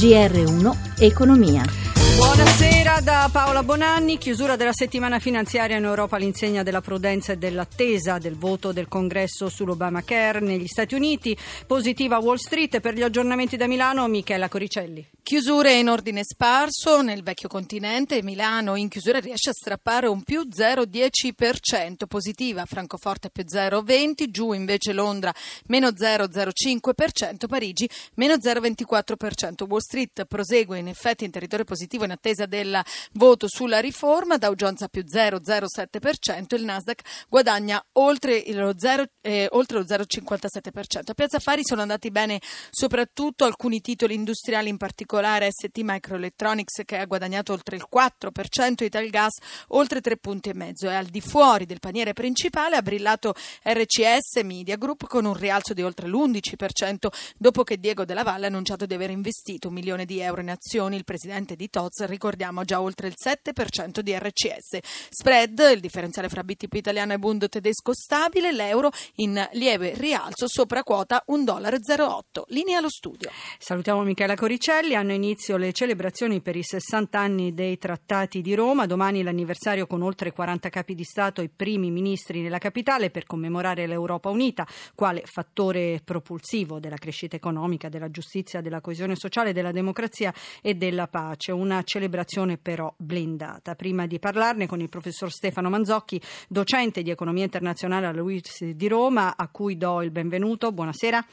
GR1 Economia. Buonasera da Paola Bonanni, chiusura della settimana finanziaria in Europa all'insegna della prudenza e dell'attesa del voto del congresso sull'Obamacare negli Stati Uniti, positiva Wall Street per gli aggiornamenti da Milano, Michela Coricelli. Chiusure in ordine sparso nel vecchio continente, Milano in chiusura riesce a strappare un più 0,10%, positiva Francoforte più 0,20%, giù invece Londra meno 0,05%, Parigi meno 0,24%. Wall Street prosegue in effetti in territorio positivo in attesa del voto sulla riforma, Dow Jones più 0,07%, il Nasdaq guadagna oltre lo, 0, eh, oltre lo 0,57%. A Piazza Affari sono andati bene soprattutto alcuni titoli industriali in particolare particolare ST Microelectronics che ha guadagnato oltre il 4%, Italgas oltre 3 punti e mezzo e al di fuori del paniere principale ha brillato RCS Media Group con un rialzo di oltre l'11% dopo che Diego Della Valle ha annunciato di aver investito un milione di euro in azioni. Il presidente di TOZ, ricordiamo, già oltre il 7% di RCS. Spread, il differenziale fra BTP italiano e Bund tedesco stabile, l'euro in lieve rialzo sopra quota 1,08 dollaro. Linea allo studio. Salutiamo Michela Coricelli hanno inizio le celebrazioni per i 60 anni dei trattati di Roma. Domani l'anniversario con oltre 40 capi di Stato e primi ministri nella capitale per commemorare l'Europa unita, quale fattore propulsivo della crescita economica, della giustizia, della coesione sociale, della democrazia e della pace. Una celebrazione però blindata. Prima di parlarne con il professor Stefano Manzocchi, docente di economia internazionale alla LUIS di Roma, a cui do il benvenuto. Buonasera.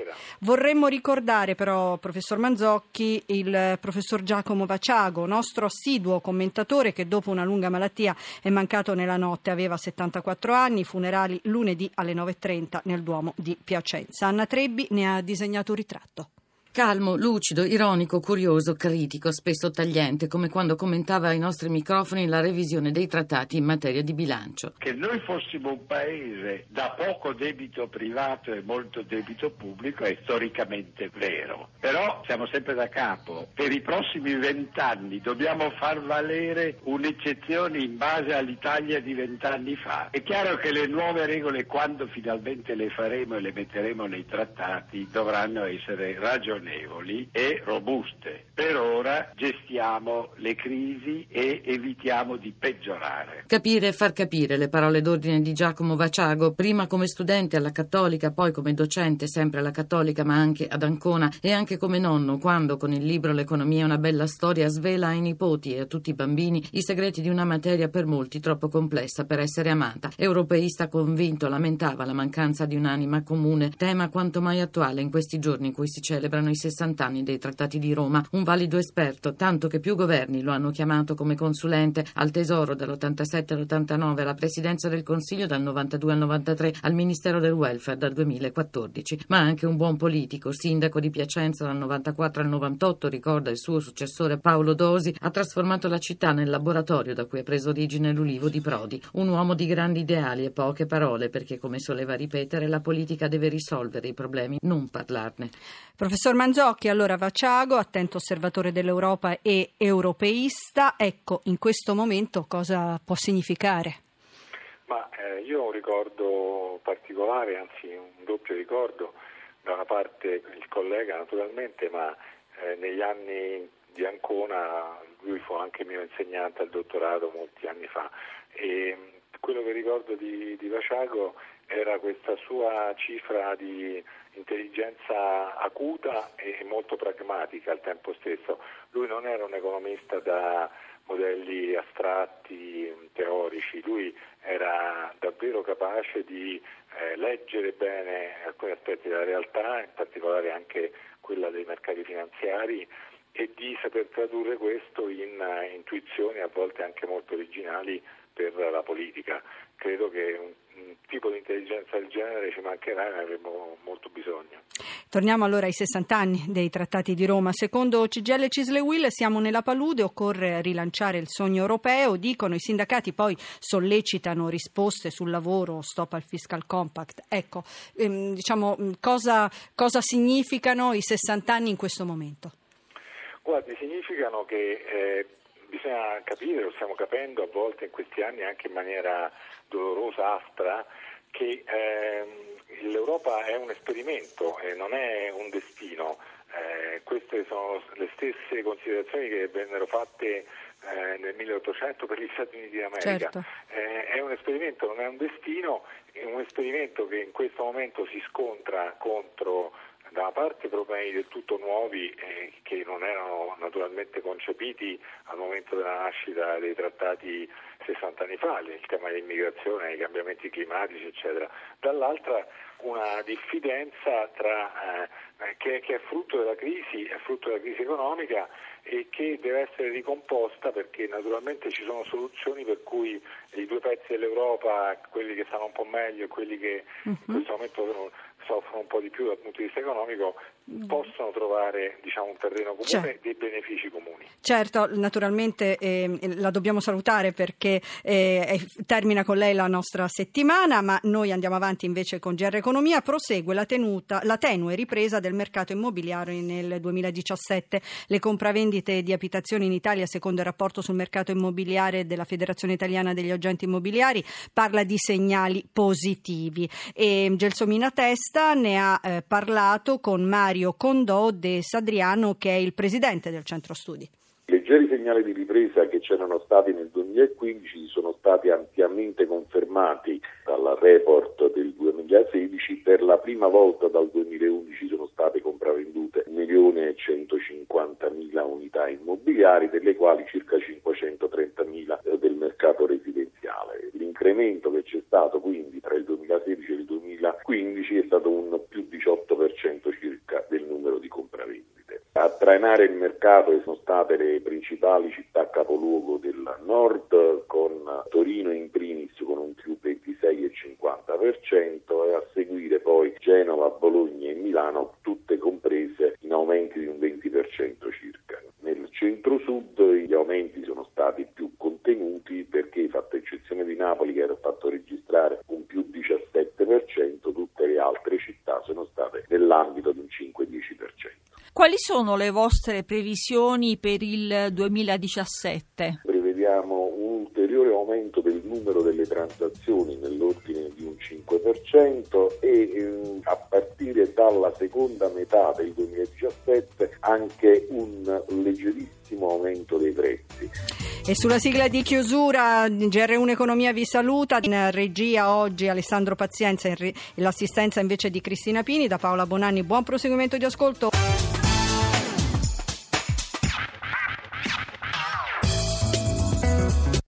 Buonasera. Vorremmo ricordare però, professor Manzocchi, il professor Giacomo Vaciago, nostro assiduo commentatore che dopo una lunga malattia è mancato nella notte, aveva 74 anni, funerali lunedì alle 9.30 nel Duomo di Piacenza. Anna Trebbi ne ha disegnato un ritratto. Calmo, lucido, ironico, curioso, critico, spesso tagliente, come quando commentava ai nostri microfoni la revisione dei trattati in materia di bilancio. Che noi fossimo un paese da poco debito privato e molto debito pubblico è storicamente vero, però siamo sempre da capo. Per i prossimi vent'anni dobbiamo far valere un'eccezione in base all'Italia di vent'anni fa. È chiaro che le nuove regole, quando finalmente le faremo e le metteremo nei trattati, dovranno essere ragionevoli ragionevoli e robuste. Per ora gestiamo le crisi e evitiamo di peggiorare. Capire e far capire le parole d'ordine di Giacomo Vaciago, prima come studente alla Cattolica, poi come docente sempre alla Cattolica ma anche ad Ancona e anche come nonno quando con il libro L'economia è una bella storia svela ai nipoti e a tutti i bambini i segreti di una materia per molti troppo complessa per essere amata. Europeista convinto lamentava la mancanza di un'anima comune, tema quanto mai attuale in questi giorni in cui si celebrano i 60 anni dei trattati di Roma, un valido esperto, tanto che più governi lo hanno chiamato come consulente. Al Tesoro dall'87 all'89, alla Presidenza del Consiglio dal 92 al 93, al Ministero del Welfare dal 2014, ma anche un buon politico, sindaco di Piacenza dal 94 al 98, ricorda il suo successore Paolo Dosi, ha trasformato la città nel laboratorio da cui ha preso origine l'ulivo di Prodi, un uomo di grandi ideali e poche parole, perché come soleva ripetere la politica deve risolvere i problemi, non parlarne. Professor Manzocchi, allora Vaciago, attento osservatore dell'Europa e europeista, ecco, in questo momento cosa può significare? Ma eh, io ho un ricordo particolare, anzi un doppio ricordo, da una parte il collega naturalmente, ma eh, negli anni di Ancona lui fu anche mio insegnante al dottorato molti anni fa. E ricordo di, di Vaciago era questa sua cifra di intelligenza acuta e molto pragmatica al tempo stesso. Lui non era un economista da modelli astratti, teorici, lui era davvero capace di eh, leggere bene alcuni aspetti della realtà, in particolare anche quella dei mercati finanziari e di saper tradurre questo in uh, intuizioni a volte anche molto originali per la politica. Credo che un, un tipo di intelligenza del genere ci mancherà e avremo molto bisogno. Torniamo allora ai 60 anni dei trattati di Roma. Secondo CGL Cisle Will siamo nella palude, occorre rilanciare il sogno europeo, dicono i sindacati, poi sollecitano risposte sul lavoro, stop al fiscal compact. Ecco, ehm, diciamo, cosa, cosa significano i 60 anni in questo momento? Guardi, significano che eh, bisogna capire, lo stiamo capendo a volte in questi anni anche in maniera dolorosa, aspra, che eh, l'Europa è un esperimento e non è un destino. Eh, queste sono le stesse considerazioni che vennero fatte eh, nel 1800 per gli Stati Uniti d'America. Certo. Eh, è un esperimento, non è un destino, è un esperimento che in questo momento si scontra contro da una parte problemi del tutto nuovi eh, che non erano naturalmente concepiti al momento della nascita dei trattati 60 anni fa, il tema dell'immigrazione, i cambiamenti climatici, eccetera. Dall'altra una diffidenza tra, eh, che, che, è frutto della crisi, è frutto della crisi economica e che deve essere ricomposta perché naturalmente ci sono soluzioni per cui i due pezzi dell'Europa, quelli che stanno un po' meglio e quelli che uh-huh. in mhm. questo momento soffrono un po' di più dal punto di vista economico, mm. possono trovare diciamo, un terreno comune certo. e dei benefici comuni. Certo, naturalmente eh, la dobbiamo salutare perché eh, termina con lei la nostra settimana, ma noi andiamo avanti invece con GR Economia, prosegue la, tenuta, la tenue ripresa del mercato immobiliare nel 2017. Le compravendite di abitazioni in Italia, secondo il rapporto sul mercato immobiliare della Federazione Italiana degli Agenti Immobiliari, parla di segnali positivi. E Gelsomina Testa Vista ne ha eh, parlato con Mario Condò de Sadriano che è il presidente del centro studi. Leggeri segnali di ripresa che c'erano stati nel 2015 sono stati ampiamente confermati dal report del 2016. Per la prima volta dal 2011 sono state compravendute 1.150.000 unità immobiliari, delle quali circa 530.000 del mercato residenziale. L'incremento che c'è stato quindi tra il 2016 e il 2015 è stato un più 18% circa del numero di compravendite. A trainare il mercato sono state le principali città capoluogo del nord, con Torino in primis con un più 26,50% e a seguire poi Genova, Bologna e Milano, tutte comprese in aumenti di un 20% circa. Nel centro-sud gli aumenti sono stati più contenuti perché, fatta eccezione di Napoli che era fatto registrare un più 17%, tutte le altre città sono state nell'ambito di un 5-10%. Quali sono le vostre previsioni per il 2017? Prevediamo un ulteriore aumento del numero delle transazioni nell'ordine di un 5% e eh, a partire dalla seconda metà del 2017 anche un leggerissimo aumento dei prezzi. E sulla sigla di chiusura GR1 Economia vi saluta, in regia oggi Alessandro Pazienza e l'assistenza invece di Cristina Pini, da Paola Bonanni buon proseguimento di ascolto.